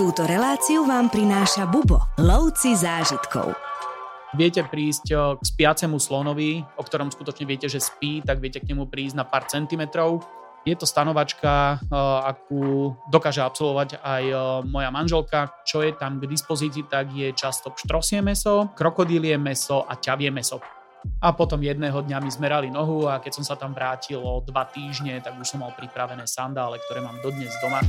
Túto reláciu vám prináša Bubo, lovci zážitkov. Viete prísť k spiacemu slonovi, o ktorom skutočne viete, že spí, tak viete k nemu prísť na pár centimetrov. Je to stanovačka, akú dokáže absolvovať aj moja manželka. Čo je tam k dispozícii, tak je často pštrosie meso, krokodílie meso a ťavie meso. A potom jedného dňa mi zmerali nohu a keď som sa tam vrátil o dva týždne, tak už som mal pripravené sandále, ktoré mám dodnes doma.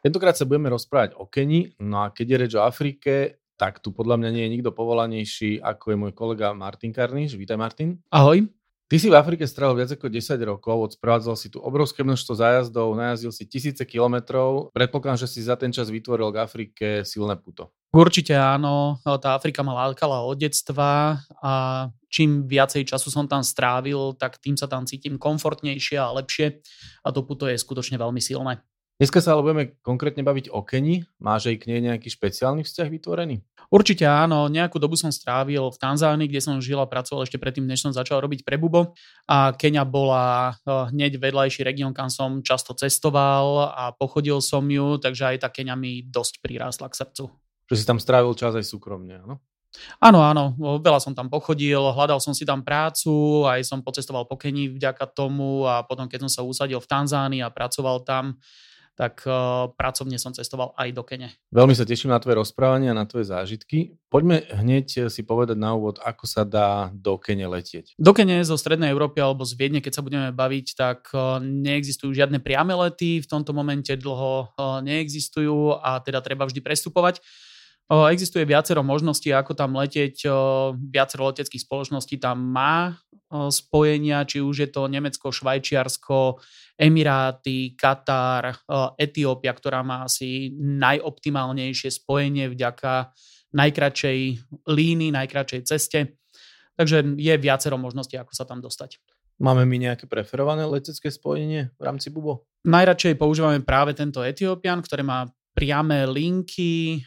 Tentokrát sa budeme rozprávať o Keni, no a keď je reč o Afrike, tak tu podľa mňa nie je nikto povolanejší, ako je môj kolega Martin Karniš. Vítaj Martin. Ahoj. Ty si v Afrike strávil viac ako 10 rokov, odsprevádzal si tu obrovské množstvo zájazdov, najazdil si tisíce kilometrov. Predpokladám, že si za ten čas vytvoril k Afrike silné puto. Určite áno, tá Afrika ma lákala od detstva a čím viacej času som tam strávil, tak tým sa tam cítim komfortnejšie a lepšie a to puto je skutočne veľmi silné. Dneska sa ale budeme konkrétne baviť o Keni. Máš aj k nej nejaký špeciálny vzťah vytvorený? Určite áno. Nejakú dobu som strávil v Tanzánii, kde som žil a pracoval ešte predtým, než som začal robiť pre Bubo. A Kenia bola eh, hneď vedľajší región, kam som často cestoval a pochodil som ju, takže aj tá Kenia mi dosť prirásla k srdcu. Že si tam strávil čas aj súkromne, áno? Áno, áno, veľa som tam pochodil, hľadal som si tam prácu, aj som pocestoval po Kenii vďaka tomu a potom, keď som sa usadil v Tanzánii a pracoval tam, tak uh, pracovne som cestoval aj do Kene. Veľmi sa teším na tvoje rozprávanie a na tvoje zážitky. Poďme hneď si povedať na úvod, ako sa dá do Kene letieť. Do Kene zo Strednej Európy alebo z Viedne, keď sa budeme baviť, tak uh, neexistujú žiadne priame lety, v tomto momente dlho uh, neexistujú a teda treba vždy prestupovať. Existuje viacero možností, ako tam letieť. Viacero leteckých spoločností tam má spojenia, či už je to Nemecko, Švajčiarsko, Emiráty, Katar, Etiópia, ktorá má asi najoptimálnejšie spojenie vďaka najkračej línii, najkračej ceste. Takže je viacero možností, ako sa tam dostať. Máme my nejaké preferované letecké spojenie v rámci Bubo? Najradšej používame práve tento Ethiopian, ktoré má priame linky,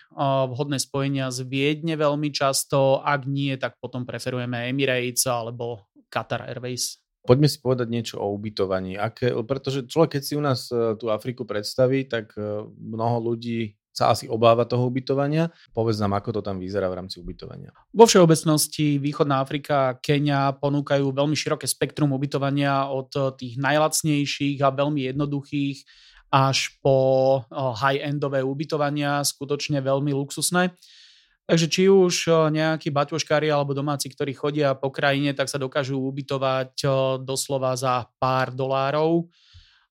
vhodné spojenia z Viedne veľmi často, ak nie, tak potom preferujeme Emirates alebo Qatar Airways. Poďme si povedať niečo o ubytovaní. Aké, pretože človek, keď si u nás e, tú Afriku predstaví, tak e, mnoho ľudí sa asi obáva toho ubytovania. Povedz nám, ako to tam vyzerá v rámci ubytovania. Vo všeobecnosti Východná Afrika a Kenia ponúkajú veľmi široké spektrum ubytovania od tých najlacnejších a veľmi jednoduchých až po high-endové ubytovania, skutočne veľmi luxusné. Takže či už nejakí baťoškári alebo domáci, ktorí chodia po krajine, tak sa dokážu ubytovať doslova za pár dolárov.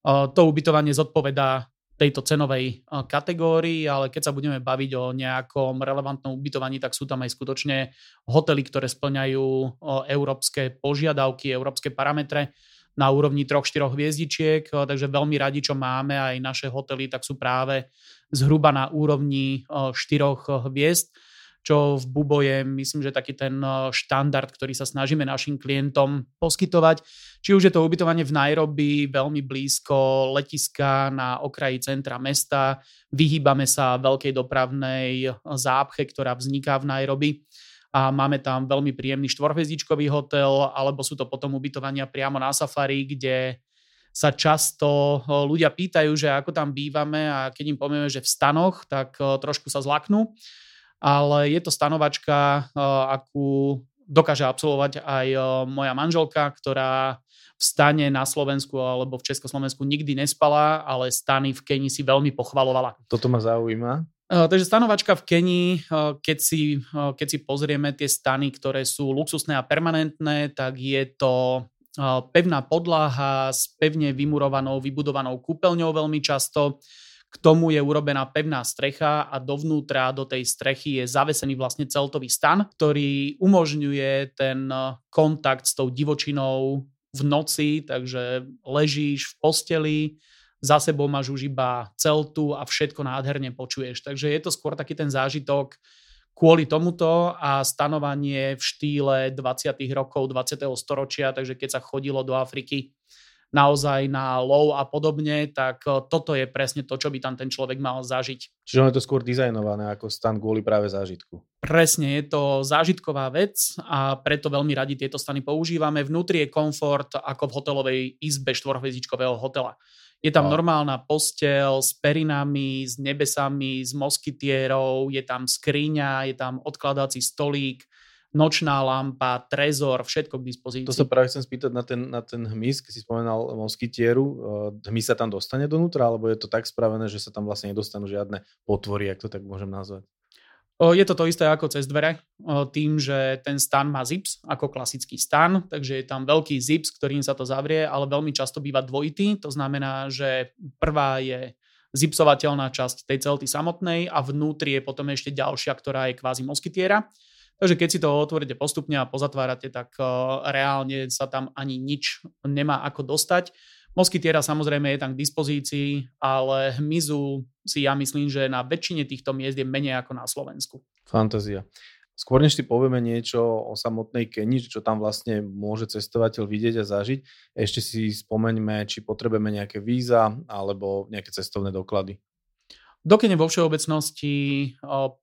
To ubytovanie zodpovedá tejto cenovej kategórii, ale keď sa budeme baviť o nejakom relevantnom ubytovaní, tak sú tam aj skutočne hotely, ktoré splňajú európske požiadavky, európske parametre na úrovni 3-4 hviezdičiek, eh, takže veľmi radi, čo máme, aj naše hotely, tak sú práve zhruba na úrovni 4 eh, hviezd, čo v Bubo je, myslím, že taký ten eh, štandard, ktorý sa snažíme našim klientom poskytovať. Či už je to ubytovanie v Nairobi, veľmi blízko letiska na okraji centra mesta, vyhýbame sa veľkej dopravnej zápche, ktorá vzniká v Nairobi a máme tam veľmi príjemný štvorhvezdičkový hotel, alebo sú to potom ubytovania priamo na safari, kde sa často ľudia pýtajú, že ako tam bývame a keď im povieme, že v stanoch, tak trošku sa zlaknú. Ale je to stanovačka, akú dokáže absolvovať aj moja manželka, ktorá v stane na Slovensku alebo v Československu nikdy nespala, ale stany v Keni si veľmi pochvalovala. Toto ma zaujíma. Takže stanovačka v Kenii, keď si, keď si pozrieme tie stany, ktoré sú luxusné a permanentné, tak je to pevná podlaha s pevne vymurovanou, vybudovanou kúpeľňou veľmi často. K tomu je urobená pevná strecha a dovnútra do tej strechy je zavesený vlastne celtový stan, ktorý umožňuje ten kontakt s tou divočinou v noci, takže ležíš v posteli, za sebou máš už iba celtu a všetko nádherne počuješ. Takže je to skôr taký ten zážitok kvôli tomuto a stanovanie v štýle 20. rokov 20. storočia, takže keď sa chodilo do Afriky naozaj na low a podobne, tak e, toto je presne to, čo by tam ten človek mal zažiť. Čiže on je to skôr dizajnované ako stan kvôli práve zážitku. Presne, je to zážitková vec a preto veľmi radi tieto stany používame. Vnútri je komfort ako v hotelovej izbe štvorhviezdičkového hotela. Je tam no. normálna postel s perinami, s nebesami, s moskytierou, je tam skriňa, je tam odkladací stolík, nočná lampa, trezor, všetko k dispozícii. To sa práve chcem spýtať na ten, na ten hmyz, keď si spomenal moskytieru. Eh, hmyz sa tam dostane donútra, alebo je to tak spravené, že sa tam vlastne nedostanú žiadne potvory, ak to tak môžem nazvať? Je to to isté ako cez dvere, tým, že ten stan má zips ako klasický stan, takže je tam veľký zips, ktorým sa to zavrie, ale veľmi často býva dvojitý, to znamená, že prvá je zipsovateľná časť tej celty samotnej a vnútri je potom ešte ďalšia, ktorá je kvázi moskytiera. Takže keď si to otvoríte postupne a pozatvárate, tak reálne sa tam ani nič nemá ako dostať. Moskytiera samozrejme je tam k dispozícii, ale hmyzu si ja myslím, že na väčšine týchto miest je menej ako na Slovensku. Fantázia. Skôr než si povieme niečo o samotnej Keni, čo tam vlastne môže cestovateľ vidieť a zažiť, ešte si spomeňme, či potrebujeme nejaké víza alebo nejaké cestovné doklady. Do Kene vo všeobecnosti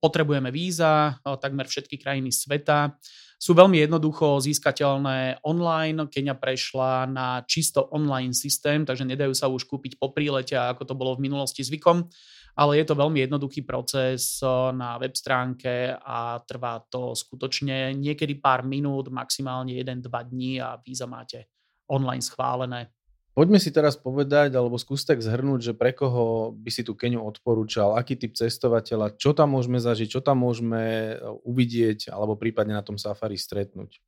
potrebujeme víza, takmer všetky krajiny sveta sú veľmi jednoducho získateľné online. Kenia prešla na čisto online systém, takže nedajú sa už kúpiť po prílete, ako to bolo v minulosti zvykom, ale je to veľmi jednoduchý proces na web stránke a trvá to skutočne niekedy pár minút, maximálne 1-2 dní a víza máte online schválené. Poďme si teraz povedať, alebo skús tak zhrnúť, že pre koho by si tú Keniu odporúčal, aký typ cestovateľa, čo tam môžeme zažiť, čo tam môžeme e, uvidieť, alebo prípadne na tom safari stretnúť.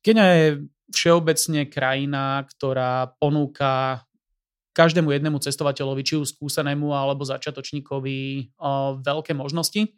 Kenia je všeobecne krajina, ktorá ponúka každému jednému cestovateľovi, či už skúsenému alebo začiatočníkovi, veľké možnosti.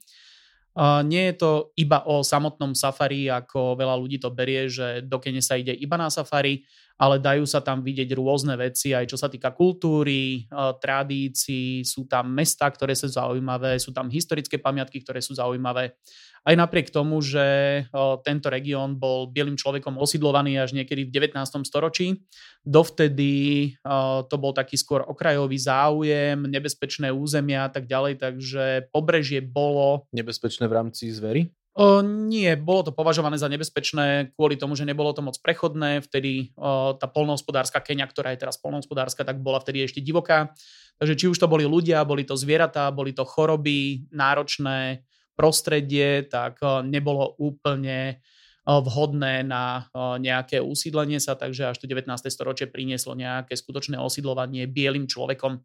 Nie je to iba o samotnom safari, ako veľa ľudí to berie, že do Kene sa ide iba na safari ale dajú sa tam vidieť rôzne veci, aj čo sa týka kultúry, eh, tradícií, sú tam mesta, ktoré sú zaujímavé, sú tam historické pamiatky, ktoré sú zaujímavé. Aj napriek tomu, že eh, tento región bol bielým človekom osidlovaný až niekedy v 19. storočí, dovtedy eh, to bol taký skôr okrajový záujem, nebezpečné územia a tak ďalej, takže pobrežie bolo... Nebezpečné v rámci zvery? O, nie, bolo to považované za nebezpečné kvôli tomu, že nebolo to moc prechodné. Vtedy o, tá polnohospodárska Kenia, ktorá je teraz polnohospodárska, tak bola vtedy ešte divoká. Takže či už to boli ľudia, boli to zvieratá, boli to choroby, náročné prostredie, tak o, nebolo úplne vhodné na nejaké usídlenie sa, takže až to 19. storočie prinieslo nejaké skutočné osídlovanie bielým človekom.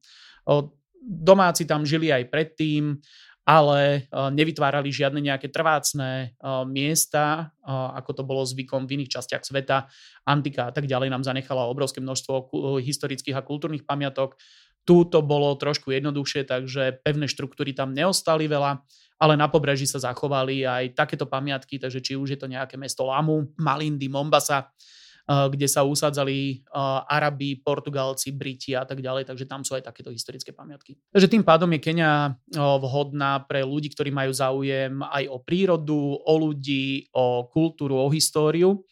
Domáci tam žili aj predtým ale e, nevytvárali žiadne nejaké trvácne e, miesta, e, ako to bolo zvykom v iných častiach sveta. Antika a tak ďalej nám zanechala obrovské množstvo historických a kultúrnych pamiatok. Tu to bolo trošku jednoduchšie, takže pevné štruktúry tam neostali veľa, ale na pobreží sa zachovali aj takéto pamiatky, takže či už je to nejaké mesto Lamu, Malindy, Mombasa, kde sa usádzali eh, Arabi, Portugalci, Briti a tak ďalej, takže tam sú aj takéto historické pamiatky. Takže tým pádom je Kenia eh, vhodná pre ľudí, ktorí majú záujem aj o prírodu, o ľudí, o kultúru, o históriu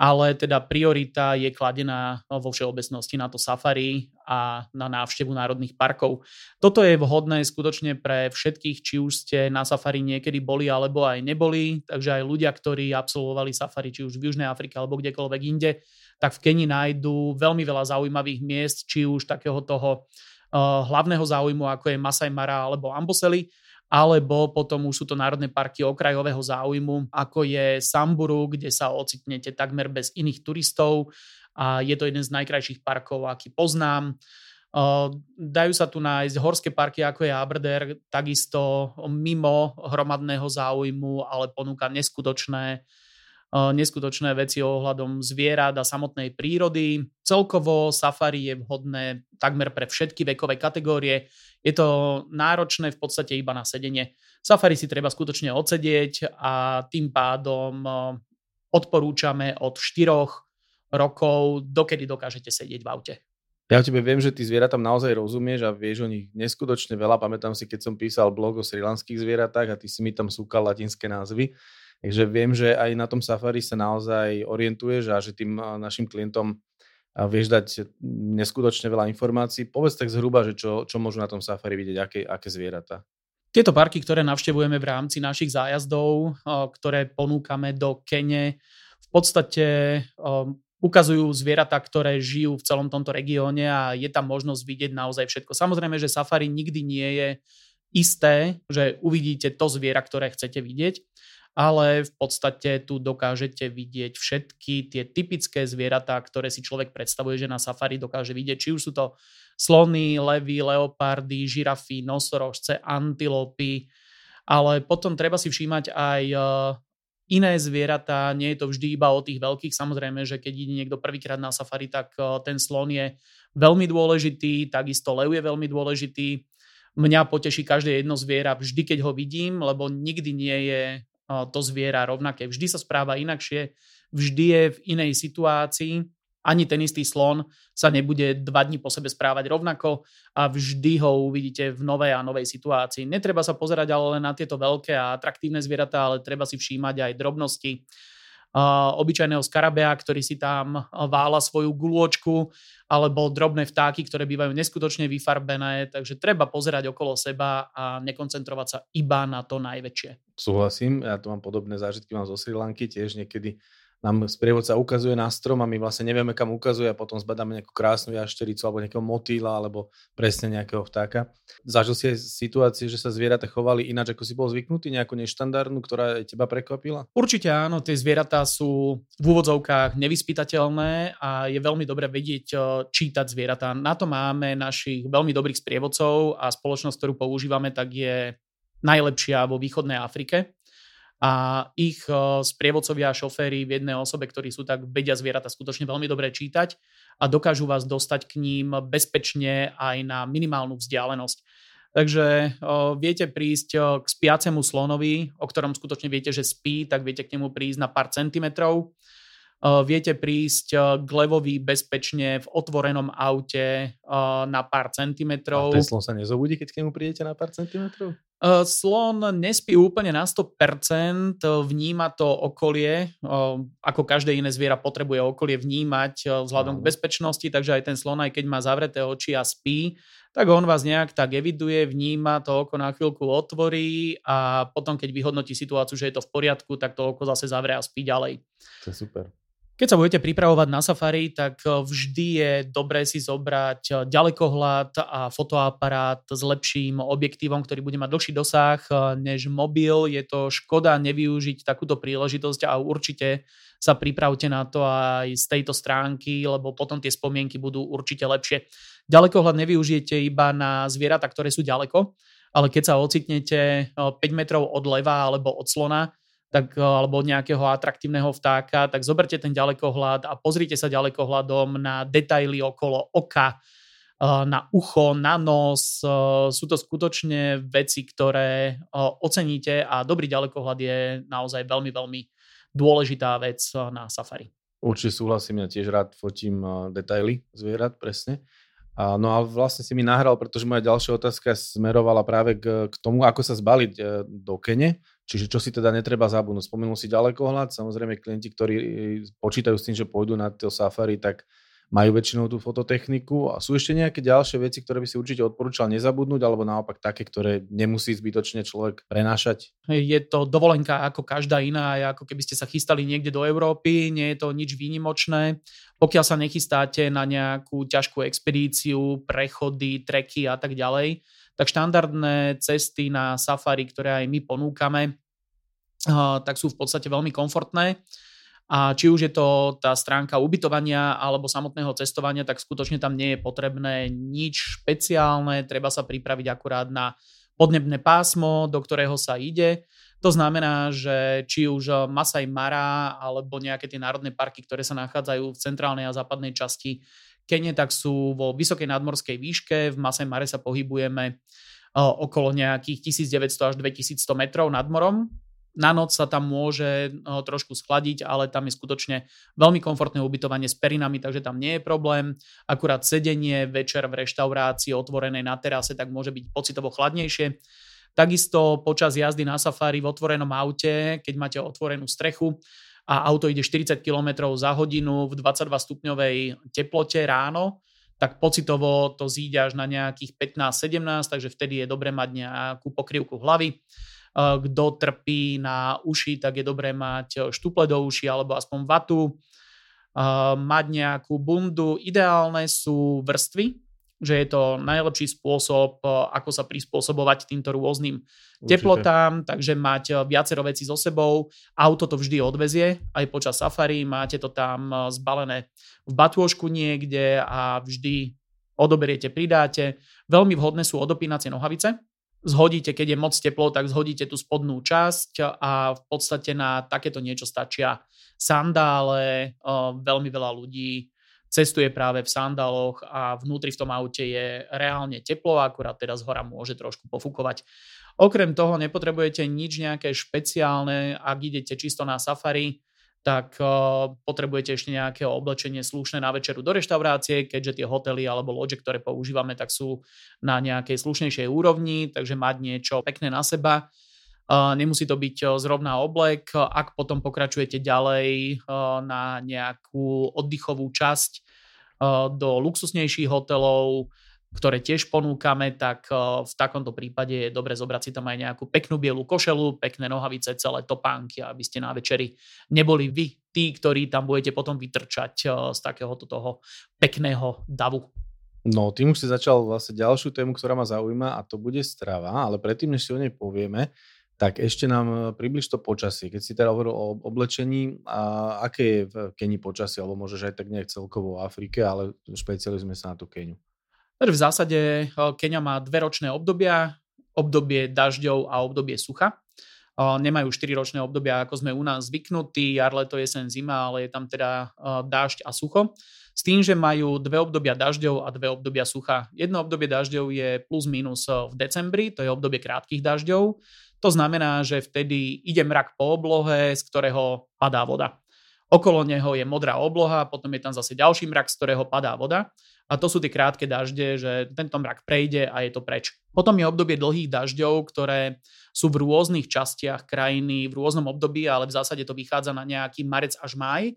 ale teda priorita je kladená vo všeobecnosti na to safari a na návštevu národných parkov. Toto je vhodné skutočne pre všetkých, či už ste na safari niekedy boli alebo aj neboli, takže aj ľudia, ktorí absolvovali safari, či už v Južnej Afrike alebo kdekoľvek inde, tak v Keni nájdú veľmi veľa zaujímavých miest, či už takého toho uh, hlavného záujmu, ako je Masai Mara alebo Amboseli, alebo potom už sú to národné parky okrajového záujmu, ako je Samburu, kde sa ocitnete takmer bez iných turistov a je to jeden z najkrajších parkov, aký poznám. Dajú sa tu nájsť horské parky, ako je Aberder, takisto mimo hromadného záujmu, ale ponúka neskutočné neskutočné veci ohľadom zvierat a samotnej prírody. Celkovo safari je vhodné takmer pre všetky vekové kategórie. Je to náročné v podstate iba na sedenie. Safari si treba skutočne odsedieť a tým pádom odporúčame od 4 rokov, dokedy dokážete sedieť v aute. Ja o tebe viem, že ty zvieratám naozaj rozumieš a vieš o nich neskutočne veľa. Pamätám si, keď som písal blog o srilanských zvieratách a ty si mi tam súkal latinské názvy. Takže viem, že aj na tom safari sa naozaj orientuješ a že tým našim klientom a vieš dať neskutočne veľa informácií. Povedz tak zhruba, že čo, čo môžu na tom safari vidieť, aké, aké zvieratá. Tieto parky, ktoré navštevujeme v rámci našich zájazdov, ktoré ponúkame do Kene, v podstate ukazujú zvieratá, ktoré žijú v celom tomto regióne a je tam možnosť vidieť naozaj všetko. Samozrejme, že safari nikdy nie je isté, že uvidíte to zviera, ktoré chcete vidieť, ale v podstate tu dokážete vidieť všetky tie typické zvieratá, ktoré si človek predstavuje, že na safari dokáže vidieť. Či už sú to slony, levy, leopardy, žirafy, nosorožce, antilopy, ale potom treba si všímať aj e, iné zvieratá, nie je to vždy iba o tých veľkých. Samozrejme, že keď ide niekto prvýkrát na safari, tak e, ten slon je veľmi dôležitý, takisto lev je veľmi dôležitý. Mňa poteší každé jedno zviera vždy, keď ho vidím, lebo nikdy nie je to zviera rovnaké. Vždy sa správa inakšie, vždy je v inej situácii. Ani ten istý slon sa nebude dva dní po sebe správať rovnako a vždy ho uvidíte v novej a novej situácii. Netreba sa pozerať ale len na tieto veľké a atraktívne zvieratá, ale treba si všímať aj drobnosti obyčajného skarabea, ktorý si tam vála svoju gulôčku, alebo drobné vtáky, ktoré bývajú neskutočne vyfarbené, takže treba pozerať okolo seba a nekoncentrovať sa iba na to najväčšie. Súhlasím, ja tu mám podobné zážitky, mám zo Sri Lanky, tiež niekedy nám sprievodca ukazuje na strom a my vlastne nevieme, kam ukazuje a potom zbadáme nejakú krásnu jaštericu alebo nejakého motýla alebo presne nejakého vtáka. Zažil si aj situácie, že sa zvieratá chovali ináč, ako si bol zvyknutý, nejakú neštandardnú, ktorá teba prekvapila? Určite áno, tie zvieratá sú v úvodzovkách nevyspytateľné a je veľmi dobre vedieť eh, čítať zvieratá. Na to máme našich veľmi dobrých sprievodcov a spoločnosť, ktorú používame, tak je najlepšia vo východnej Afrike a ich sprievodcovia a šoféry v jednej osobe, ktorí sú tak vedia zvieratá skutočne veľmi dobre čítať a dokážu vás dostať k ním bezpečne aj na minimálnu vzdialenosť. Takže o, viete prísť o, k spiacemu slonovi, o ktorom skutočne viete, že spí, tak viete k nemu prísť na pár centimetrov. O, viete prísť o, k levovi bezpečne v otvorenom aute o, na pár centimetrov. A ten slon sa nezobudí, keď k nemu prídete na pár centimetrov? Eh, slon nespí úplne na 100%, vníma to okolie, eh, ako každé iné zviera potrebuje okolie vnímať eh, vzhľadom k bezpečnosti, takže aj ten slon, aj keď má zavreté oči a spí, tak on vás nejak tak eviduje, vníma, to oko na chvíľku otvorí a potom, keď vyhodnotí situáciu, že je to v poriadku, tak to oko zase zavrie a spí ďalej. To je super. Keď sa budete pripravovať na safari, tak eh, vždy je dobré si zobrať eh, ďalekohľad a fotoaparát s lepším objektívom, ktorý bude mať dlhší dosah eh, než mobil. Je to škoda nevyužiť takúto príležitosť a určite sa pripravte na to aj z tejto stránky, lebo potom tie spomienky budú určite lepšie. Ďalekohľad nevyužijete iba na zvieratá, ktoré sú ďaleko, ale keď sa ocitnete 5 metrov od leva alebo od slona, tak, eh, alebo nejakého atraktívneho vtáka, tak zoberte ten ďalekohľad a pozrite sa ďalekohľadom na detaily okolo oka, eh, na ucho, na nos. Eh, sú to skutočne veci, ktoré oceníte a dobrý ďalekohľad je naozaj veľmi, veľmi dôležitá vec na safari. Určite súhlasím, ja tiež rád fotím detaily zvierat, presne. No a vlastne si mi nahral, pretože moja ďalšia otázka smerovala práve k, tomu, ako sa zbaliť do Kene, Čiže čo si teda netreba zabudnúť. Spomenul si ďalekohľad, samozrejme klienti, ktorí e, počítajú s tým, že pôjdu na to safari, tak majú väčšinou tú fototechniku a sú ešte nejaké ďalšie veci, ktoré by si určite odporúčal nezabudnúť, alebo naopak také, ktoré nemusí zbytočne človek prenášať? Je to dovolenka ako každá iná, ako keby ste sa chystali niekde do Európy, nie je to nič výnimočné. Pokiaľ sa nechystáte na nejakú ťažkú expedíciu, prechody, treky a tak ďalej, tak štandardné cesty na safari, ktoré aj my ponúkame, tak sú v podstate veľmi komfortné. A či už je to tá stránka ubytovania alebo samotného cestovania, tak skutočne tam nie je potrebné nič špeciálne, treba sa pripraviť akurát na podnebné pásmo, do ktorého sa ide. To znamená, že či už Masai Mara alebo nejaké tie národné parky, ktoré sa nachádzajú v centrálnej a západnej časti Kene, tak sú vo vysokej nadmorskej výške. V Masai Mare sa pohybujeme okolo nejakých 1900 až 2100 metrov nad morom. Na noc sa tam môže trošku schladiť, ale tam je skutočne veľmi komfortné ubytovanie s perinami, takže tam nie je problém. Akurát sedenie večer v reštaurácii otvorenej na terase, tak môže byť pocitovo chladnejšie. Takisto počas jazdy na safari v otvorenom aute, keď máte otvorenú strechu, a auto ide 40 km za hodinu v 22 stupňovej teplote ráno, tak pocitovo to zíde až na nejakých 15-17, takže vtedy je dobre mať nejakú pokrývku hlavy. Kto trpí na uši, tak je dobré mať štuple do uši alebo aspoň vatu. Mať nejakú bundu. Ideálne sú vrstvy, že je to najlepší spôsob, ako sa prispôsobovať týmto rôznym Určite. teplotám, takže mať viacero veci so sebou. Auto to vždy odvezie, aj počas safari, máte to tam zbalené v batôžku niekde a vždy odoberiete, pridáte. Veľmi vhodné sú odopínacie nohavice. Zhodíte, keď je moc teplo, tak zhodíte tú spodnú časť a v podstate na takéto niečo stačia sandále. Veľmi veľa ľudí cestuje práve v sandaloch a vnútri v tom aute je reálne teplo, akurát teda z hora môže trošku pofúkovať. Okrem toho nepotrebujete nič nejaké špeciálne, ak idete čisto na safari, tak uh, potrebujete ešte nejaké oblečenie slušné na večeru do reštaurácie, keďže tie hotely alebo loďe, ktoré používame, tak sú na nejakej slušnejšej úrovni, takže mať niečo pekné na seba Nemusí to byť zrovna oblek. Ak potom pokračujete ďalej na nejakú oddychovú časť do luxusnejších hotelov, ktoré tiež ponúkame, tak v takomto prípade je dobre zobrať si tam aj nejakú peknú bielu košelu, pekné nohavice, celé topánky, aby ste na večeri neboli vy tí, ktorí tam budete potom vytrčať z takéhoto toho pekného davu. No, tým už si začal vlastne ďalšiu tému, ktorá ma zaujíma a to bude strava, ale predtým, než si o nej povieme, tak ešte nám e, približ to počasie. Keď si teda hovoril o oblečení, a aké je v Keni počasie, alebo môžeš aj tak nejak celkovo v Afrike, ale špecializujeme sa na tú Keniu. V zásade e, Kenia má dve ročné obdobia, obdobie dažďov a obdobie sucha. E, nemajú 4 ročné obdobia, ako sme u nás zvyknutí, jar, leto, jesen, zima, ale je tam teda dážď a sucho. S tým, že majú dve obdobia dažďov a dve obdobia sucha. Jedno obdobie dažďov je plus minus v decembri, to je obdobie krátkých dažďov to znamená, že vtedy ide mrak po oblohe, z ktorého padá voda. Okolo neho je modrá obloha, potom je tam zase ďalší mrak, z ktorého padá voda. A to sú tie krátke dažde, že tento mrak prejde a je to preč. Potom je obdobie dlhých dažďov, ktoré sú v rôznych častiach krajiny, v rôznom období, ale v zásade to vychádza na nejaký marec až máj.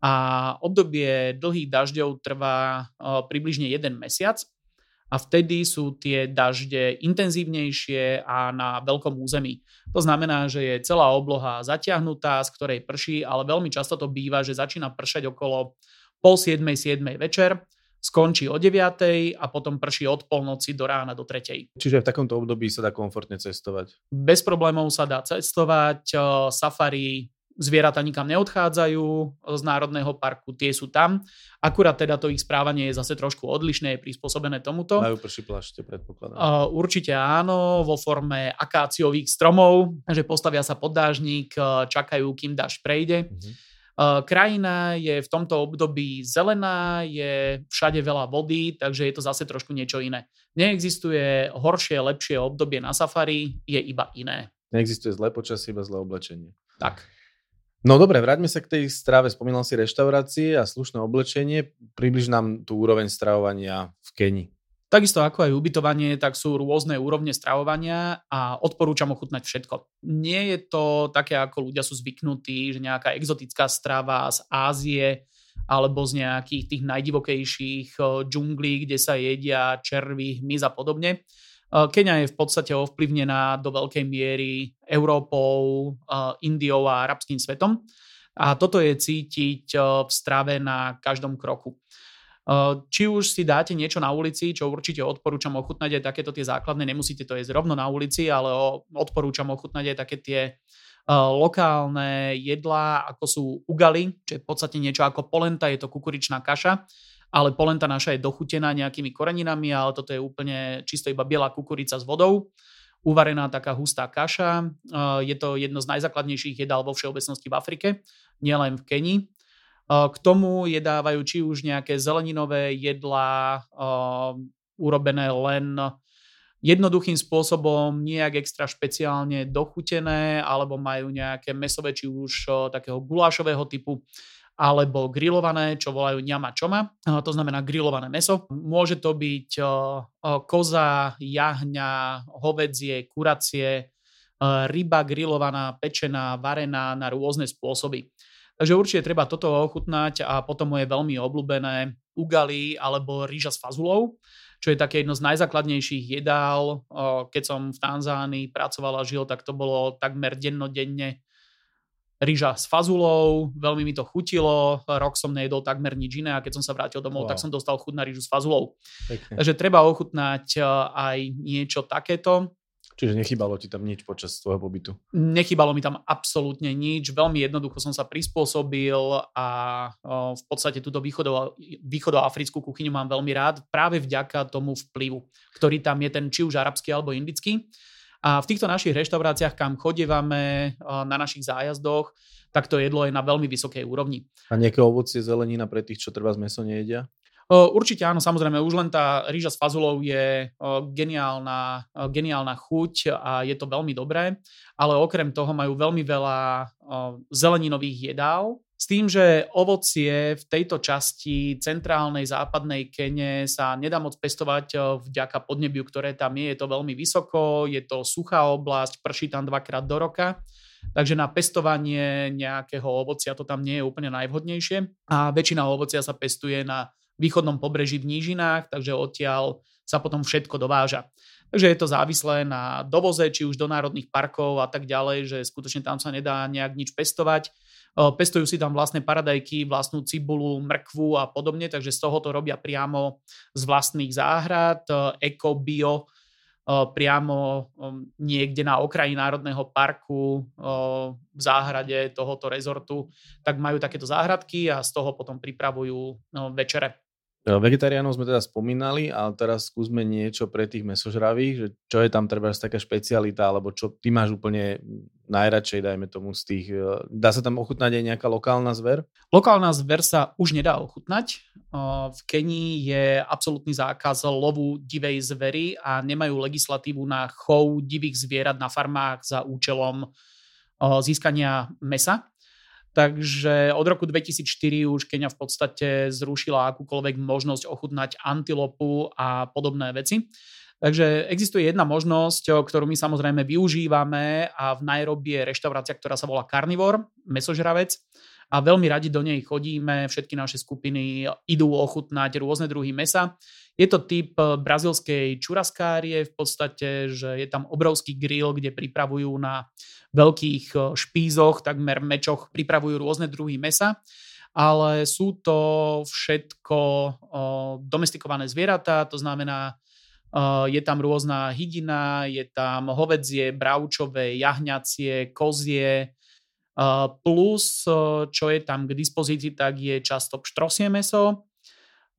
A obdobie dlhých dažďov trvá približne jeden mesiac a vtedy sú tie dažde intenzívnejšie a na veľkom území. To znamená, že je celá obloha zatiahnutá, z ktorej prší, ale veľmi často to býva, že začína pršať okolo pol 7, 7 večer, skončí o 9 a potom prší od polnoci do rána do 3. Čiže v takomto období sa dá komfortne cestovať? Bez problémov sa dá cestovať, safari zvieratá nikam neodchádzajú z národného parku, tie sú tam. Akurát teda to ich správanie je zase trošku odlišné, je prispôsobené tomuto. Majú prší plašte, predpokladám. Uh, určite áno, vo forme akáciových stromov, že postavia sa pod dážnik, čakajú, kým dáž prejde. Uh-huh. Uh, krajina je v tomto období zelená, je všade veľa vody, takže je to zase trošku niečo iné. Neexistuje horšie, lepšie obdobie na safari, je iba iné. Neexistuje zlé počasie, iba zlé oblečenie. Tak. No dobre, vráťme sa k tej strave. Spomínal si reštaurácie a slušné oblečenie. Približ nám tú úroveň stravovania v Keni. Takisto ako aj ubytovanie, tak sú rôzne úrovne stravovania a odporúčam ochutnať všetko. Nie je to také, ako ľudia sú zvyknutí, že nejaká exotická strava z Ázie alebo z nejakých tých najdivokejších eh, džunglí, kde sa jedia červy, hmyz a podobne. Eh, Kenia je v podstate ovplyvnená do veľkej miery Európou, eh, Indiou a arabským svetom. A toto je cítiť eh, v strave na každom kroku. Či už si dáte niečo na ulici, čo určite odporúčam ochutnať aj takéto tie základné, nemusíte to jesť rovno na ulici, ale odporúčam ochutnať aj také tie lokálne jedlá, ako sú ugali, čo je v podstate niečo ako polenta, je to kukuričná kaša ale polenta naša je dochutená nejakými koreninami, ale toto je úplne čisto iba biela kukurica s vodou, uvarená taká hustá kaša. Je to jedno z najzákladnejších jedál vo všeobecnosti v Afrike, nielen v Kenii. K tomu jedávajú či už nejaké zeleninové jedlá, urobené len jednoduchým spôsobom, nejak extra špeciálne dochutené, alebo majú nejaké mesové, či už takého gulášového typu alebo grillované, čo volajú ňama čoma, to znamená grillované meso. Môže to byť koza, jahňa, hovedzie, kuracie, ryba grillovaná, pečená, varená na rôzne spôsoby. Takže určite treba toto ochutnať a potom je veľmi obľúbené ugali alebo rýža s fazulou, čo je také jedno z najzákladnejších jedál. Keď som v Tanzánii pracoval a žil, tak to bolo takmer dennodenne rýža s fazulou, veľmi mi to chutilo, rok som nejedol takmer nič iné a keď som sa vrátil domov, wow. tak som dostal chut na rýžu s fazulou. Pekne. Takže treba ochutnať aj niečo takéto. Čiže nechybalo ti tam nič počas tvojho pobytu? Nechybalo mi tam absolútne nič. Veľmi jednoducho som sa prispôsobil a v podstate túto východo, východoafrickú kuchyňu mám veľmi rád práve vďaka tomu vplyvu, ktorý tam je ten či už arabský alebo indický. A v týchto našich reštauráciách, kam chodívame na našich zájazdoch, tak to jedlo je na veľmi vysokej úrovni. A nejaké ovocie, zelenina pre tých, čo treba z meso nejedia? Určite áno, samozrejme, už len tá rýža s fazulou je geniálna, geniálna chuť a je to veľmi dobré, ale okrem toho majú veľmi veľa zeleninových jedál, s tým, že ovocie v tejto časti centrálnej západnej Kene sa nedá moc pestovať vďaka podnebiu, ktoré tam je. Je to veľmi vysoko, je to suchá oblasť, prší tam dvakrát do roka. Takže na pestovanie nejakého ovocia to tam nie je úplne najvhodnejšie. A väčšina ovocia sa pestuje na východnom pobreží v nížinách, takže odtiaľ sa potom všetko dováža. Takže je to závislé na dovoze, či už do národných parkov a tak ďalej, že skutočne tam sa nedá nejak nič pestovať. Pestujú si tam vlastné paradajky, vlastnú cibulu, mrkvu a podobne, takže z toho to robia priamo z vlastných záhrad, eko, bio, priamo niekde na okraji Národného parku v záhrade tohoto rezortu, tak majú takéto záhradky a z toho potom pripravujú večere. E, vegetariánov sme teda spomínali, ale teraz skúsme niečo pre tých mesožravých, že čo je tam treba taká špecialita, alebo čo ty máš úplne najradšej, dajme tomu z tých... E, dá sa tam ochutnať aj nejaká lokálna zver? Lokálna zver sa už nedá ochutnať. E, v Kenii je absolútny zákaz lovu divej zvery a nemajú legislatívu na chov divých zvierat na farmách za účelom získania mesa. Takže od roku 2004 už Kenia v podstate zrušila akúkoľvek možnosť ochutnať antilopu a podobné veci. Takže existuje jedna možnosť, ktorú my samozrejme využívame a v Nairobi je reštaurácia, ktorá sa volá Carnivore, mesožravec a veľmi radi do nej chodíme, všetky naše skupiny idú ochutnať rôzne druhy mesa. Je to typ brazilskej čuraskárie v podstate, že je tam obrovský grill, kde pripravujú na veľkých eh, špízoch, takmer mečoch pripravujú rôzne druhy mesa ale sú to všetko eh, domestikované zvieratá, to znamená, eh, je tam rôzna hydina, je tam hovedzie, bravčové, jahňacie, kozie, plus čo je tam k dispozícii, tak je často pštrosie meso,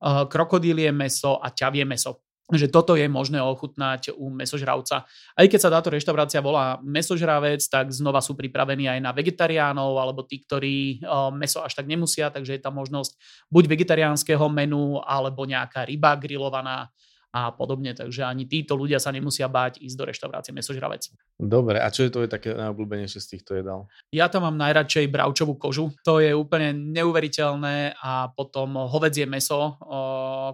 krokodílie meso a ťavie meso. Že toto je možné ochutnať u mesožravca. Aj keď sa táto reštaurácia volá mesožravec, tak znova sú pripravení aj na vegetariánov alebo tí, ktorí meso až tak nemusia, takže je tam možnosť buď vegetariánskeho menu alebo nejaká ryba grillovaná a podobne. Takže ani títo ľudia sa nemusia báť ísť do reštaurácie mesožravec. Dobre, a čo je to je také najobľúbenejšie z týchto jedál? Ja tam mám najradšej bravčovú kožu. To je úplne neuveriteľné a potom hovedzie meso,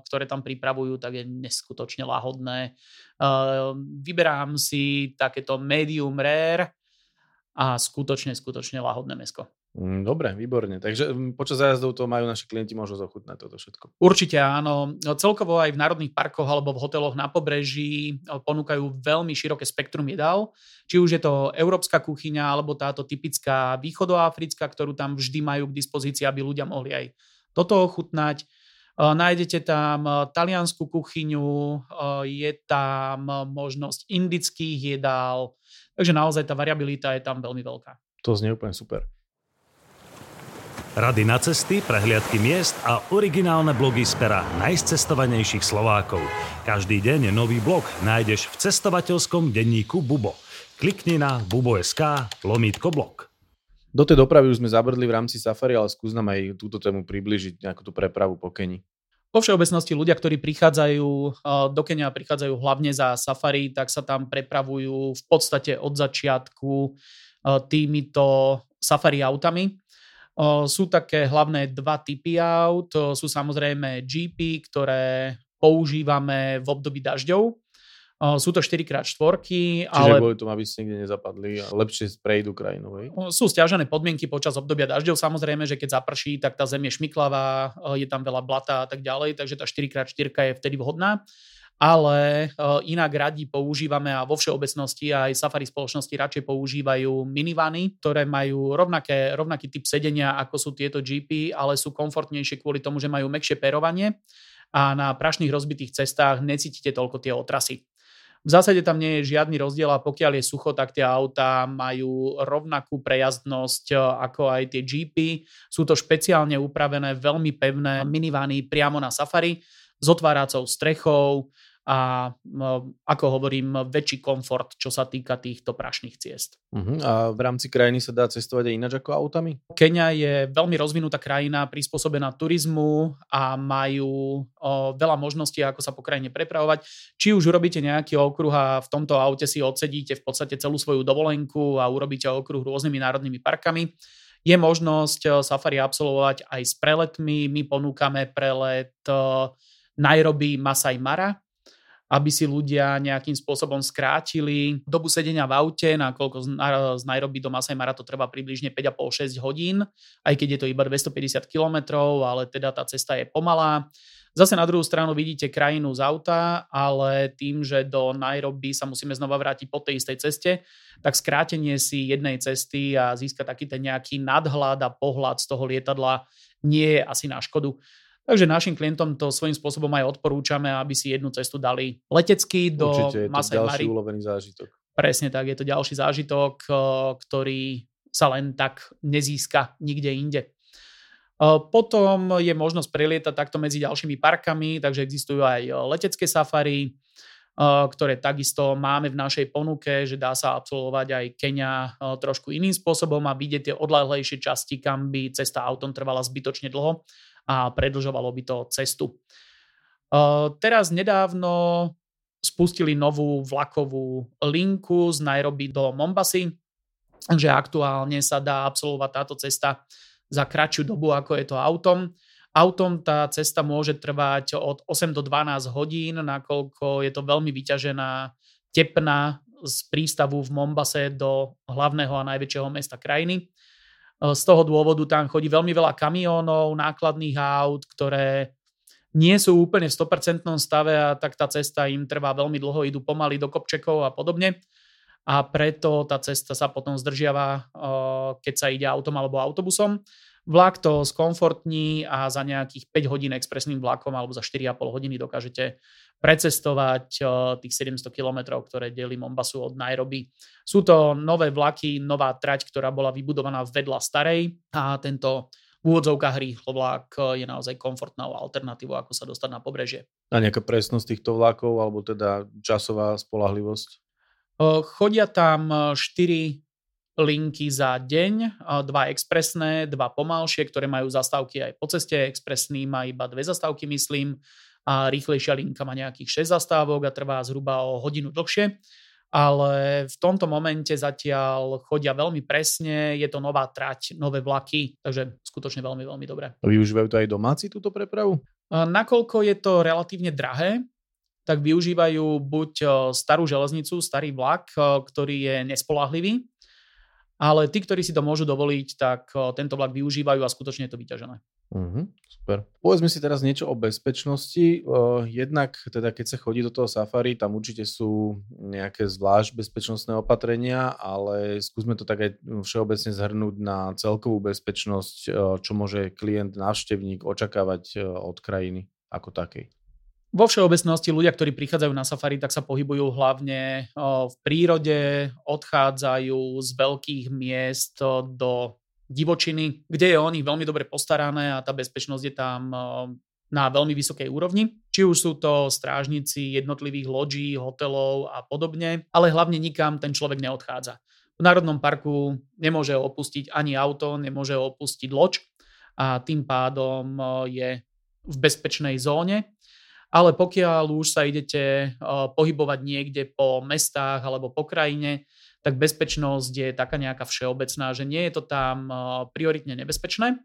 ktoré tam pripravujú, tak je neskutočne lahodné. Vyberám si takéto medium rare a skutočne, skutočne lahodné mesko. Mm, dobre, výborne. Takže mm, počas zájazdov to majú naši klienti možnosť ochutnať toto všetko. Určite áno. No, celkovo aj v národných parkoch alebo v hoteloch na pobreží ponúkajú veľmi široké spektrum jedál. Či už je to európska kuchyňa alebo táto typická východoafrická, ktorú tam vždy majú k dispozícii, aby ľudia mohli aj toto ochutnať. Nájdete tam taliansku kuchyňu, je tam možnosť indických jedál, takže naozaj tá variabilita je tam veľmi veľká. To znie úplne super. Rady na cesty, prehliadky miest a originálne blogy z pera najcestovanejších Slovákov. Každý deň nový blog nájdeš v cestovateľskom denníku Bubo. Klikni na bubo.sk lomítko blog. Do tej dopravy už sme zabrdli v rámci safari, ale skús nám aj túto tému približiť, nejakú tú prepravu po Keni. Vo všeobecnosti ľudia, ktorí prichádzajú do Kenia a prichádzajú hlavne za safari, tak sa tam prepravujú v podstate od začiatku týmito safari autami. Sú také hlavné dva typy aut. Sú samozrejme GP, ktoré používame v období dažďov. Sú to 4x4. Čiže ale... kvôli tomu, aby ste niekde nezapadli a lepšie prejdú krajinu. Hej? Sú stiažené podmienky počas obdobia dažďov. Samozrejme, že keď zaprší, tak tá zem je šmiklavá, je tam veľa blata a tak ďalej, takže tá 4x4 je vtedy vhodná. Ale inak radi používame a vo všeobecnosti aj safari spoločnosti radšej používajú minivany, ktoré majú rovnaké, rovnaký typ sedenia ako sú tieto GP, ale sú komfortnejšie kvôli tomu, že majú mekšie perovanie a na prašných rozbitých cestách necítite toľko tie otrasy. V zásade tam nie je žiadny rozdiel a pokiaľ je sucho, tak tie autá majú rovnakú prejazdnosť e, ako aj tie Jeepy. Sú to špeciálne upravené, veľmi pevné minivany priamo na safari s otváracou strechou, a ako hovorím, väčší komfort, čo sa týka týchto prašných ciest. Uh-huh. A v rámci krajiny sa dá cestovať aj ináč ako autami? Kenia je veľmi rozvinutá krajina, prispôsobená turizmu a majú o, veľa možností, ako sa po krajine prepravovať. Či už urobíte nejaký okruh a v tomto aute si odsedíte v podstate celú svoju dovolenku a urobíte okruh rôznymi národnými parkami, je možnosť safari absolvovať aj s preletmi. My ponúkame prelet Nairobi Masai Mara, aby si ľudia nejakým spôsobom skrátili dobu sedenia v aute, nakoľko z Nairobi do Masai Mara to trvá približne 5,5-6 hodín, aj keď je to iba 250 km, ale teda tá cesta je pomalá. Zase na druhú stranu vidíte krajinu z auta, ale tým, že do Nairobi sa musíme znova vrátiť po tej istej ceste, tak skrátenie si jednej cesty a získať taký ten nejaký nadhľad a pohľad z toho lietadla nie je asi na škodu. Takže našim klientom to svojím spôsobom aj odporúčame, aby si jednu cestu dali letecky do Určite je to ďalší zážitok. Presne tak, je to ďalší zážitok, eh, ktorý sa len tak nezíska nikde inde. Eh, potom je možnosť prelietať takto medzi ďalšími parkami, takže existujú aj letecké safari, ktoré takisto máme v našej ponuke, že dá sa absolvovať aj Kenia trošku iným spôsobom a vidieť tie odlahlejšie časti, kam by cesta autom trvala zbytočne dlho a predlžovalo by to cestu. Teraz nedávno spustili novú vlakovú linku z Nairobi do Mombasy, že aktuálne sa dá absolvovať táto cesta za kratšiu dobu, ako je to autom. Autom tá cesta môže trvať od 8 do 12 hodín, nakoľko je to veľmi vyťažená tepna z prístavu v Mombase do hlavného a najväčšieho mesta krajiny. Eh, z toho dôvodu tam chodí veľmi veľa kamiónov, nákladných aut, ktoré nie sú úplne v 100% stave a tak tá cesta im trvá veľmi dlho, idú pomaly do kopčekov a podobne. A preto tá cesta sa potom zdržiava, eh, keď sa ide autom alebo autobusom. Vlak to skomfortní a za nejakých 5 hodín expresným vlakom alebo za 4,5 hodiny dokážete precestovať tých 700 kilometrov, ktoré delí Mombasu od Nairobi. Sú to nové vlaky, nová trať, ktorá bola vybudovaná vedľa starej a tento v úvodzovkách rýchlo vlak je naozaj komfortnou alternatívou, ako sa dostať na pobrežie. A nejaká presnosť týchto vlakov, alebo teda časová spolahlivosť? Chodia tam 4 linky za deň, dva expresné, dva pomalšie, ktoré majú zastávky aj po ceste. Expresný má iba dve zastávky, myslím a rýchlejšia linka má nejakých 6 zastávok a trvá zhruba o hodinu dlhšie. Ale v tomto momente zatiaľ chodia veľmi presne, je to nová trať, nové vlaky, takže skutočne veľmi, veľmi dobré. Využívajú to aj domáci túto prepravu? Nakoľko je to relatívne drahé, tak využívajú buď starú železnicu, starý vlak, ktorý je nespolahlivý, ale tí, ktorí si to môžu dovoliť, tak tento vlak využívajú a skutočne je to vyťažené. Uh-huh, super. Povedzme si teraz niečo o bezpečnosti. Uh, jednak, teda keď sa chodí do toho safari, tam určite sú nejaké zvlášť bezpečnostné opatrenia, ale skúsme to tak aj všeobecne zhrnúť na celkovú bezpečnosť, uh, čo môže klient, návštevník očakávať od krajiny ako takej. Vo všeobecnosti ľudia, ktorí prichádzajú na safari, tak sa pohybujú hlavne v prírode, odchádzajú z veľkých miest do divočiny, kde je o nich veľmi dobre postarané a tá bezpečnosť je tam na veľmi vysokej úrovni. Či už sú to strážnici jednotlivých loďí, hotelov a podobne, ale hlavne nikam ten človek neodchádza. V Národnom parku nemôže opustiť ani auto, nemôže opustiť loď a tým pádom je v bezpečnej zóne. Ale pokiaľ už sa idete pohybovať niekde po mestách alebo po krajine, tak bezpečnosť je taká nejaká všeobecná, že nie je to tam prioritne nebezpečné.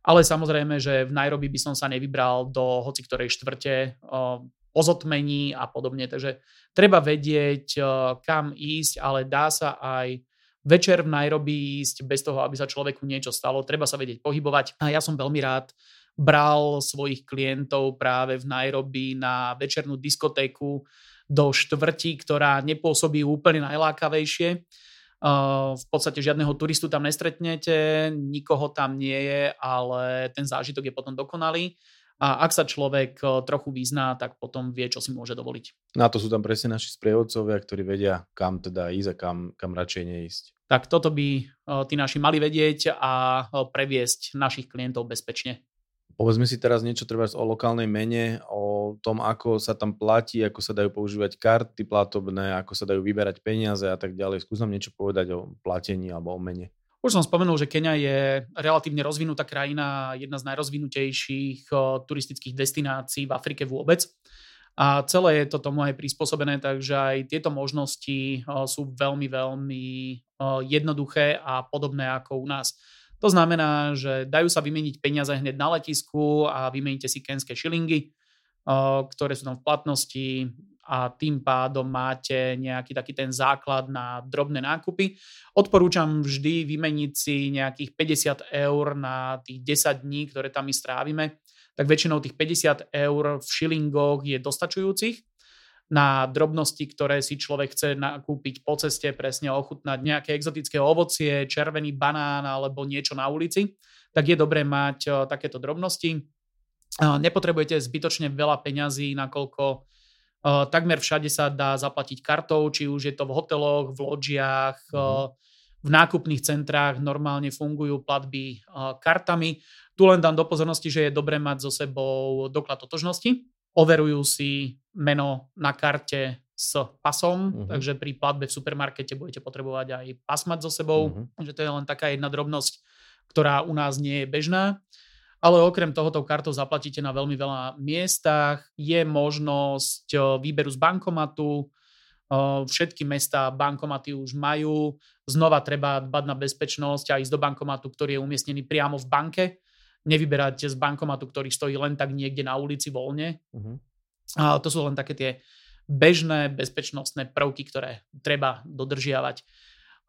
Ale samozrejme, že v Nairobi by som sa nevybral do hoci ktorej štvrte. Eh, pozotmení a podobne. Takže treba vedieť, kam ísť, ale dá sa aj večer v Nairobi ísť bez toho, aby sa človeku niečo stalo. Treba sa vedieť pohybovať. A ja som veľmi rád bral svojich klientov práve v Nairobi na večernú diskotéku do štvrti, ktorá nepôsobí úplne najlákavejšie v podstate žiadneho turistu tam nestretnete, nikoho tam nie je, ale ten zážitok je potom dokonalý. A ak sa človek trochu vyzná, tak potom vie, čo si môže dovoliť. Na to sú tam presne naši sprievodcovia, ktorí vedia, kam teda ísť a kam, kam radšej neísť. Tak toto by tí naši mali vedieť a previesť našich klientov bezpečne. Povedzme si teraz niečo treba o lokálnej mene, o tom, ako sa tam platí, ako sa dajú používať karty platobné, ako sa dajú vyberať peniaze a tak ďalej. Skús nám niečo povedať o platení alebo o mene. Už som spomenul, že Kenia je relatívne rozvinutá krajina, jedna z najrozvinutejších turistických destinácií v Afrike vôbec. A celé je to tomu aj prispôsobené, takže aj tieto možnosti sú veľmi, veľmi jednoduché a podobné ako u nás. To znamená, že dajú sa vymeniť peniaze hneď na letisku a vymeníte si kenské šilingy, ktoré sú tam v platnosti a tým pádom máte nejaký taký ten základ na drobné nákupy. Odporúčam vždy vymeniť si nejakých 50 eur na tých 10 dní, ktoré tam my strávime. Tak väčšinou tých 50 eur v šilingoch je dostačujúcich na drobnosti, ktoré si človek chce nakúpiť po ceste, presne ochutnať nejaké exotické ovocie, červený banán alebo niečo na ulici, tak je dobré mať takéto drobnosti. Nepotrebujete zbytočne veľa peňazí, nakoľko takmer všade sa dá zaplatiť kartou, či už je to v hoteloch, v loďiach, mhm. v nákupných centrách normálne fungujú platby kartami. Tu len dám do pozornosti, že je dobré mať so sebou doklad totožnosti, overujú si meno na karte s pasom, uh-huh. takže pri platbe v supermarkete budete potrebovať aj pas mať so sebou, uh-huh. takže to je len taká jedna drobnosť, ktorá u nás nie je bežná. Ale okrem tohoto kartou zaplatíte na veľmi veľa miestach. Je možnosť výberu z bankomatu. Všetky mesta bankomaty už majú. Znova treba dbať na bezpečnosť a ísť do bankomatu, ktorý je umiestnený priamo v banke nevyberáte z bankomatu, ktorý stojí len tak niekde na ulici voľne. Uh-huh. A to sú len také tie bežné bezpečnostné prvky, ktoré treba dodržiavať.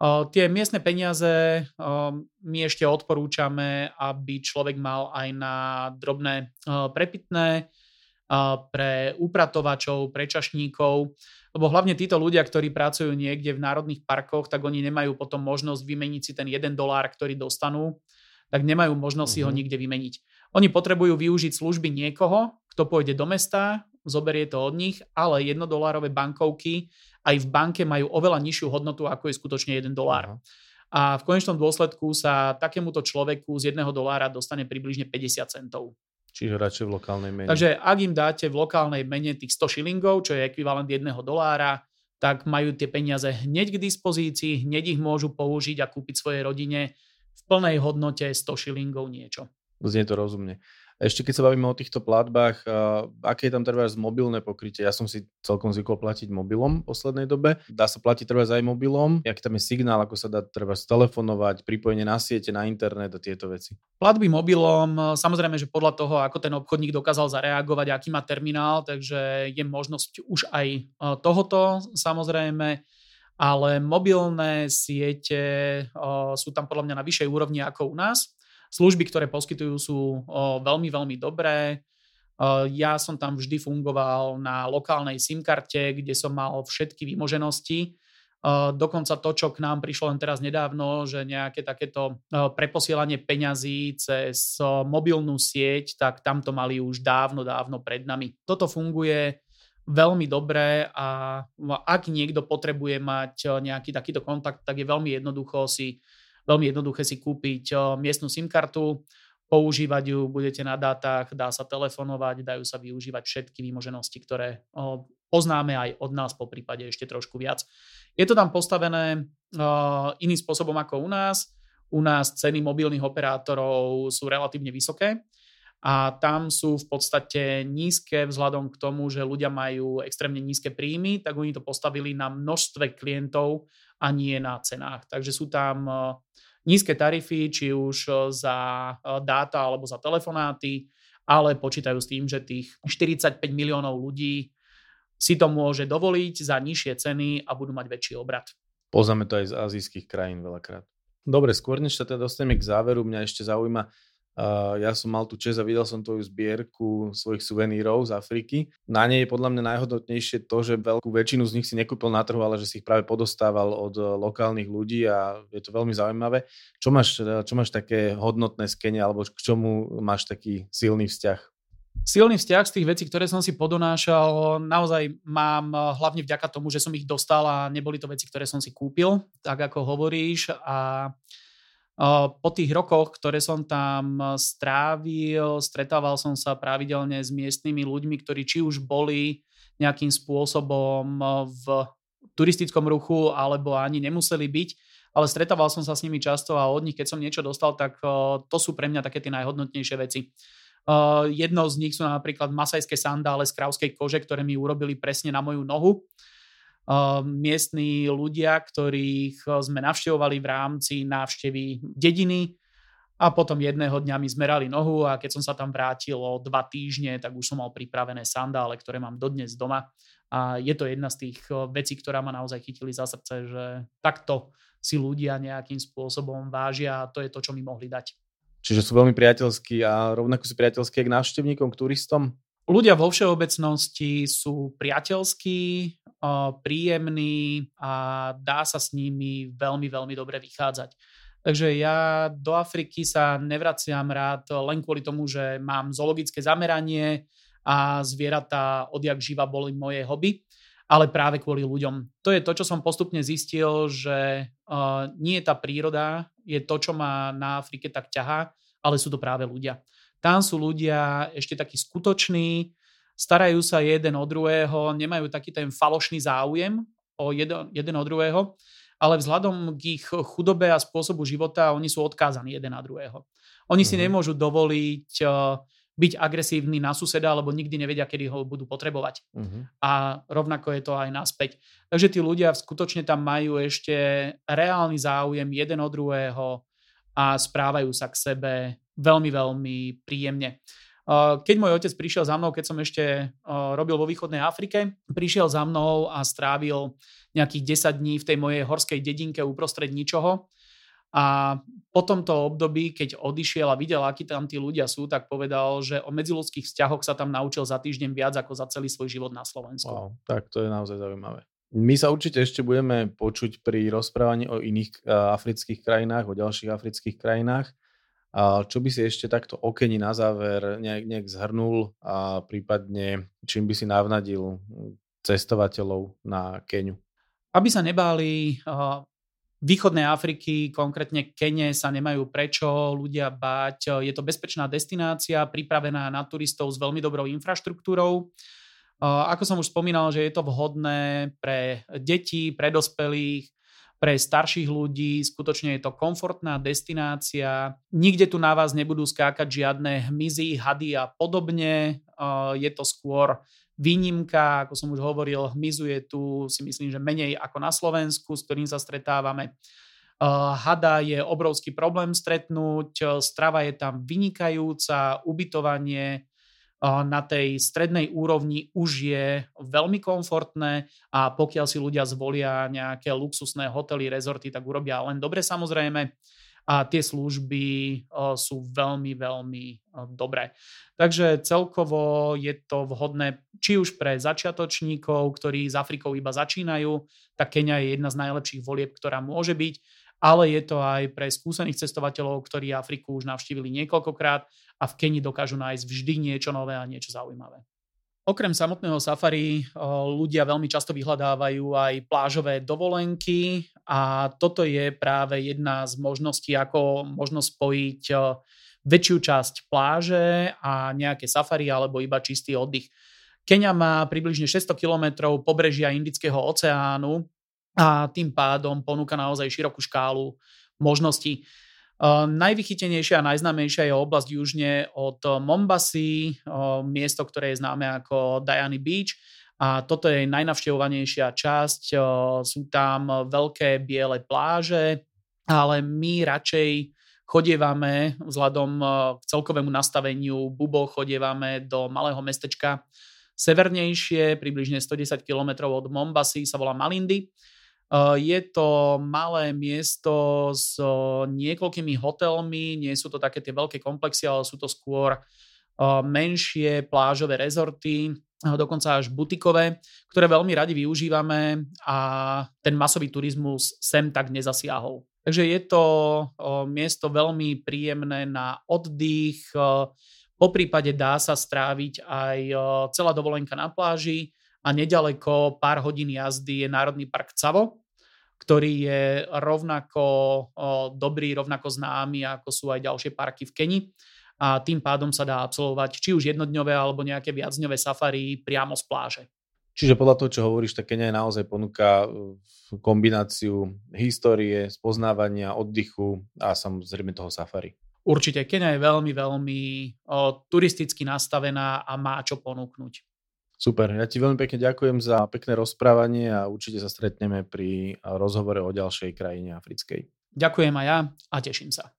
O, tie miestne peniaze o, my ešte odporúčame, aby človek mal aj na drobné o, prepitné, pre upratovačov, pre čašníkov, lebo hlavne títo ľudia, ktorí pracujú niekde v národných parkoch, tak oni nemajú potom možnosť vymeniť si ten jeden dolár, ktorý dostanú tak nemajú možnosť si ho mhm. nikde vymeniť. Oni potrebujú využiť služby niekoho, kto pôjde do mesta, zoberie to od nich, ale jednodolárové bankovky aj v banke majú oveľa nižšiu hodnotu, ako je skutočne 1 dolár. Uh-huh. A v konečnom dôsledku sa takémuto človeku z 1 dolára dostane približne 50 centov. Čiže radšej v lokálnej mene. Takže ak im dáte v lokálnej mene tých 100 šilingov, čo je ekvivalent 1 dolára, tak majú tie peniaze hneď k dispozícii, hneď ich môžu použiť a kúpiť svojej rodine v plnej hodnote 100 šilingov niečo. Znie to rozumne. Ešte keď sa bavíme o týchto platbách, uh, aké je tam treba mobilné pokrytie? Ja som si celkom zvykol platiť mobilom v poslednej dobe. Dá sa platiť treba aj mobilom? Aký tam je signál, ako sa dá treba telefonovať, pripojenie na siete, na internet a tieto veci? Platby mobilom, samozrejme, že podľa toho, ako ten obchodník dokázal zareagovať, aký má terminál, takže je možnosť už aj tohoto samozrejme ale mobilné siete sú tam podľa mňa na vyššej úrovni ako u nás. Služby, ktoré poskytujú, sú veľmi, veľmi dobré. Ja som tam vždy fungoval na lokálnej SIM karte, kde som mal všetky výmoženosti. Dokonca to, čo k nám prišlo len teraz nedávno, že nejaké takéto preposielanie peňazí cez mobilnú sieť, tak tam to mali už dávno, dávno pred nami. Toto funguje veľmi dobré a ak niekto potrebuje mať eh, nejaký takýto kontakt, tak je veľmi jednoducho si, veľmi jednoduché si kúpiť eh, miestnu SIM kartu, používať ju, budete na dátach, dá sa telefonovať, dajú sa využívať všetky výmoženosti, ktoré eh, poznáme aj od nás, po prípade ešte trošku viac. Je to tam postavené iným spôsobom ako u nás. U nás ceny mobilných operátorov sú relatívne vysoké, a tam sú v podstate nízke vzhľadom k tomu, že ľudia majú extrémne nízke príjmy, tak oni to postavili na množstve klientov a nie na cenách. Takže sú tam e, nízke tarify, či už e, za e, dáta alebo za telefonáty ale počítajú s tým, že tých 45 miliónov ľudí si to môže dovoliť za nižšie ceny a budú mať väčší obrad. Poznáme to aj z azijských krajín veľakrát. Dobre, skôr než sa teda dostaneme k záveru, mňa ešte zaujíma, ja som mal tu čest a videl som tvoju zbierku svojich suvenírov z Afriky. Na nej je podľa mňa najhodnotnejšie to, že veľkú väčšinu z nich si nekúpil na trhu, ale že si ich práve podostával od uh, lokálnych ľudí a je to veľmi zaujímavé. Čo máš, uh, čo máš také hodnotné skene alebo k čomu máš taký silný vzťah? Silný vzťah z tých vecí, ktoré som si podonášal, naozaj mám hlavne vďaka tomu, že som ich dostal a neboli to veci, ktoré som si kúpil, tak ako hovoríš. A po tých rokoch, ktoré som tam strávil, stretával som sa pravidelne s miestnymi ľuďmi, ktorí či už boli nejakým spôsobom v turistickom ruchu alebo ani nemuseli byť, ale stretával som sa s nimi často a od nich, keď som niečo dostal, tak to sú pre mňa také tie najhodnotnejšie veci. Jednou z nich sú napríklad masajské sandále z krauskej kože, ktoré mi urobili presne na moju nohu miestní ľudia, ktorých sme navštevovali v rámci návštevy dediny a potom jedného dňa mi zmerali nohu a keď som sa tam vrátil o dva týždne, tak už som mal pripravené sandále, ktoré mám dodnes doma a je to jedna z tých vecí, ktorá ma naozaj chytili za srdce, že takto si ľudia nejakým spôsobom vážia a to je to, čo mi mohli dať. Čiže sú veľmi priateľskí a rovnako sú priateľskí k návštevníkom, k turistom? Ľudia vo všeobecnosti sú priateľskí, príjemní a dá sa s nimi veľmi, veľmi dobre vychádzať. Takže ja do Afriky sa nevraciam rád len kvôli tomu, že mám zoologické zameranie a zvieratá odjak živa boli moje hobby, ale práve kvôli ľuďom. To je to, čo som postupne zistil, že nie je tá príroda, je to, čo ma na Afrike tak ťahá, ale sú to práve ľudia. Tam sú ľudia ešte takí skutoční, starajú sa jeden o druhého, nemajú taký ten falošný záujem o jeden, jeden o druhého, ale vzhľadom k ich chudobe a spôsobu života oni sú odkázaní jeden na druhého. Oni si mhm. nemôžu dovoliť uh, byť agresívny na suseda, lebo nikdy nevedia, kedy ho budú potrebovať. Mm-hmm. A rovnako je to aj naspäť. Takže tí ľudia skutočne tam majú ešte reálny záujem jeden od druhého a správajú sa k sebe veľmi, veľmi príjemne. Keď môj otec prišiel za mnou, keď som ešte robil vo východnej Afrike, prišiel za mnou a strávil nejakých 10 dní v tej mojej horskej dedinke uprostred ničoho. A po tomto období, keď odišiel a videl, akí tam tí ľudia sú, tak povedal, že o medziludských vzťahoch sa tam naučil za týždeň viac ako za celý svoj život na Slovensku. Wow, tak to je naozaj zaujímavé. My sa určite ešte budeme počuť pri rozprávaní o iných afrických krajinách, o ďalších afrických krajinách. A čo by si ešte takto okeni na záver nejak, nejak zhrnul a prípadne čím by si navnadil cestovateľov na Keniu? Aby sa nebáli východnej Afriky, konkrétne Kene, sa nemajú prečo ľudia báť. Je to bezpečná destinácia, pripravená na turistov s veľmi dobrou infraštruktúrou. Ako som už spomínal, že je to vhodné pre deti, pre dospelých, pre starších ľudí, skutočne je to komfortná destinácia. Nikde tu na vás nebudú skákať žiadne hmyzy, hady a podobne. Je to skôr výnimka, ako som už hovoril, hmyzu je tu si myslím, že menej ako na Slovensku, s ktorým sa stretávame. Hada je obrovský problém stretnúť, strava je tam vynikajúca, ubytovanie na tej strednej úrovni už je veľmi komfortné a pokiaľ si ľudia zvolia nejaké luxusné hotely, rezorty, tak urobia len dobre samozrejme a tie služby sú veľmi, veľmi dobré. Takže celkovo je to vhodné či už pre začiatočníkov, ktorí s Afrikou iba začínajú, tak Kenia je jedna z najlepších volieb, ktorá môže byť ale je to aj pre skúsených cestovateľov, ktorí Afriku už navštívili niekoľkokrát a v Keni dokážu nájsť vždy niečo nové a niečo zaujímavé. Okrem samotného safari ľudia veľmi často vyhľadávajú aj plážové dovolenky a toto je práve jedna z možností, ako možno spojiť väčšiu časť pláže a nejaké safari alebo iba čistý oddych. Kenia má približne 600 km pobrežia Indického oceánu, a tým pádom ponúka naozaj širokú škálu možností. Uh, najvychytenejšia a najznámejšia je oblasť južne od Mombasy, uh, miesto, ktoré je známe ako Diany Beach a toto je najnavštevovanejšia časť. Uh, sú tam veľké biele pláže, ale my radšej chodievame vzhľadom k celkovému nastaveniu Bubo, chodievame do malého mestečka severnejšie, približne 110 km od Mombasy, sa volá Malindi. Je to malé miesto s niekoľkými hotelmi, nie sú to také tie veľké komplexy, ale sú to skôr menšie plážové rezorty, dokonca až butikové, ktoré veľmi radi využívame a ten masový turizmus sem tak nezasiahol. Takže je to miesto veľmi príjemné na oddych, po prípade dá sa stráviť aj celá dovolenka na pláži a nedaleko pár hodín jazdy je Národný park Cavo, ktorý je rovnako dobrý, rovnako známy, ako sú aj ďalšie parky v Keni a tým pádom sa dá absolvovať či už jednodňové alebo nejaké viacdňové safari priamo z pláže. Čiže podľa toho, čo hovoríš, tak Kenia naozaj ponúka uh, kombináciu histórie, spoznávania, oddychu a samozrejme toho safari. Určite, Kenia je veľmi, veľmi o, turisticky nastavená a má čo ponúknuť. Super, ja ti veľmi pekne ďakujem za pekné rozprávanie a určite sa stretneme pri rozhovore o ďalšej krajine africkej. Ďakujem aj ja a teším sa.